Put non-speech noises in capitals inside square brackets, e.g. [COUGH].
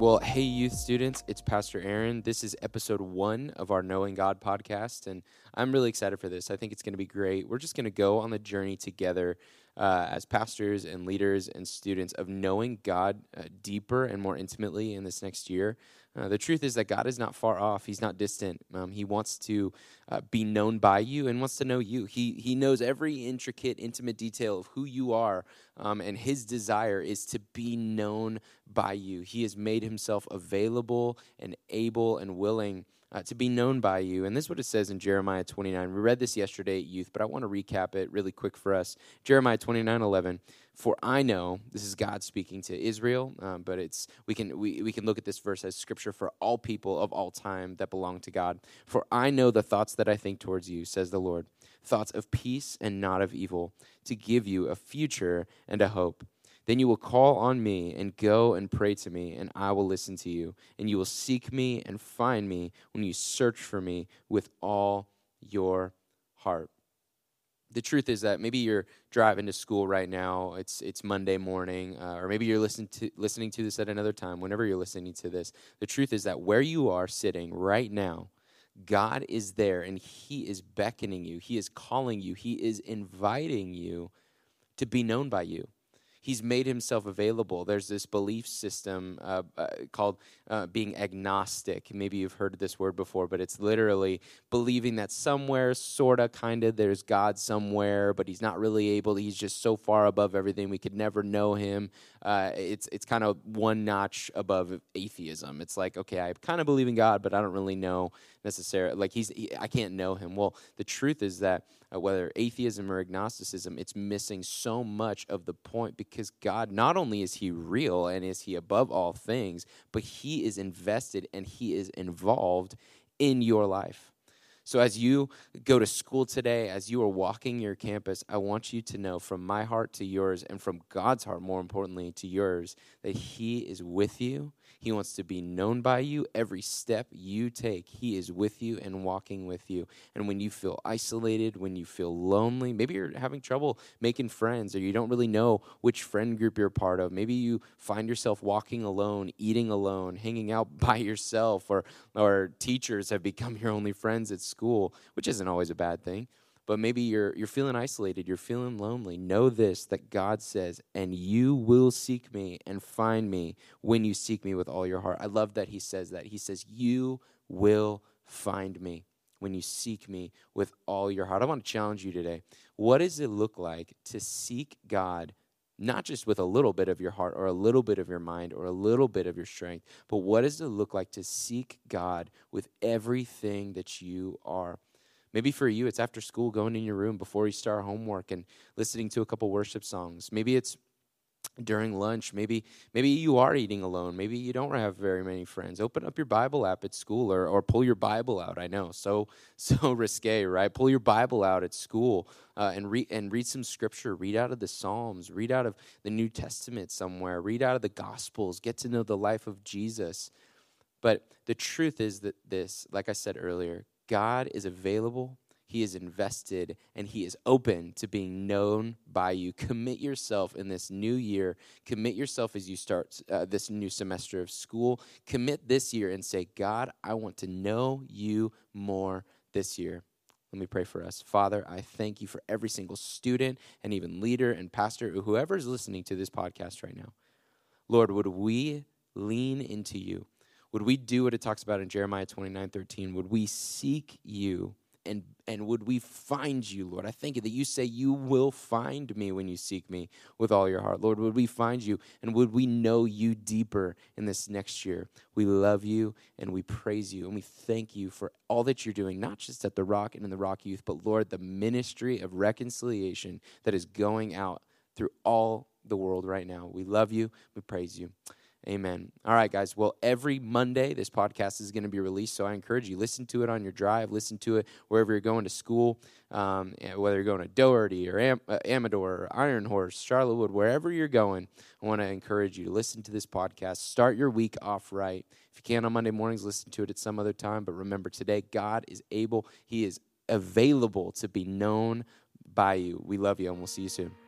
Well, hey, youth students, it's Pastor Aaron. This is episode one of our Knowing God podcast, and I'm really excited for this. I think it's going to be great. We're just going to go on the journey together uh, as pastors and leaders and students of knowing God uh, deeper and more intimately in this next year. Uh, the truth is that God is not far off. He's not distant. Um, he wants to uh, be known by you and wants to know you. He, he knows every intricate, intimate detail of who you are, um, and His desire is to be known by you. He has made Himself available and able and willing uh, to be known by you. And this is what it says in Jeremiah 29. We read this yesterday at youth, but I want to recap it really quick for us. Jeremiah 29 11. For I know, this is God speaking to Israel, um, but it's we can we, we can look at this verse as scripture for all people of all time that belong to God. For I know the thoughts that I think towards you, says the Lord, thoughts of peace and not of evil, to give you a future and a hope. Then you will call on me and go and pray to me, and I will listen to you. And you will seek me and find me when you search for me with all your heart. The truth is that maybe you're driving to school right now. It's it's Monday morning, uh, or maybe you're listening to listening to this at another time. Whenever you're listening to this, the truth is that where you are sitting right now, God is there, and He is beckoning you. He is calling you. He is inviting you to be known by you he's made himself available. There's this belief system uh, uh, called uh, being agnostic. Maybe you've heard this word before, but it's literally believing that somewhere, sort of, kind of, there's God somewhere, but he's not really able. He's just so far above everything, we could never know him. Uh, it's it's kind of one notch above atheism. It's like, okay, I kind of believe in God, but I don't really know necessarily. Like he's, he, I can't know him. Well, the truth is that uh, whether atheism or agnosticism, it's missing so much of the point because God, not only is He real and is He above all things, but He is invested and He is involved in your life. So, as you go to school today, as you are walking your campus, I want you to know from my heart to yours, and from God's heart, more importantly, to yours, that He is with you. He wants to be known by you. Every step you take, He is with you and walking with you. And when you feel isolated, when you feel lonely, maybe you're having trouble making friends or you don't really know which friend group you're part of. Maybe you find yourself walking alone, eating alone, hanging out [LAUGHS] by yourself, or, or teachers have become your only friends at school, which isn't always a bad thing but maybe you're you're feeling isolated, you're feeling lonely. Know this that God says, "And you will seek me and find me when you seek me with all your heart." I love that he says that. He says, "You will find me when you seek me with all your heart." I want to challenge you today. What does it look like to seek God not just with a little bit of your heart or a little bit of your mind or a little bit of your strength, but what does it look like to seek God with everything that you are? Maybe for you, it's after school going in your room before you start homework and listening to a couple worship songs. Maybe it's during lunch. Maybe maybe you are eating alone. Maybe you don't have very many friends. Open up your bible app at school or, or pull your bible out. I know so [LAUGHS] so risque right? Pull your bible out at school uh, and read and read some scripture. Read out of the psalms. Read out of the new testament somewhere. Read out of the gospels. Get to know the life of jesus. But the truth is that this like i said earlier God is available, He is invested, and He is open to being known by you. Commit yourself in this new year. Commit yourself as you start uh, this new semester of school. Commit this year and say, God, I want to know you more this year. Let me pray for us. Father, I thank you for every single student and even leader and pastor, or whoever is listening to this podcast right now. Lord, would we lean into you? Would we do what it talks about in Jeremiah 29 13? Would we seek you and, and would we find you, Lord? I thank you that you say you will find me when you seek me with all your heart. Lord, would we find you and would we know you deeper in this next year? We love you and we praise you and we thank you for all that you're doing, not just at the Rock and in the Rock Youth, but Lord, the ministry of reconciliation that is going out through all the world right now. We love you. We praise you. Amen. All right, guys. Well, every Monday, this podcast is going to be released. So I encourage you, listen to it on your drive, listen to it wherever you're going to school, um, whether you're going to Dougherty or Am- uh, Amador or Iron Horse, Charlotte Wood, wherever you're going. I want to encourage you to listen to this podcast. Start your week off right. If you can on Monday mornings, listen to it at some other time. But remember, today, God is able, He is available to be known by you. We love you, and we'll see you soon.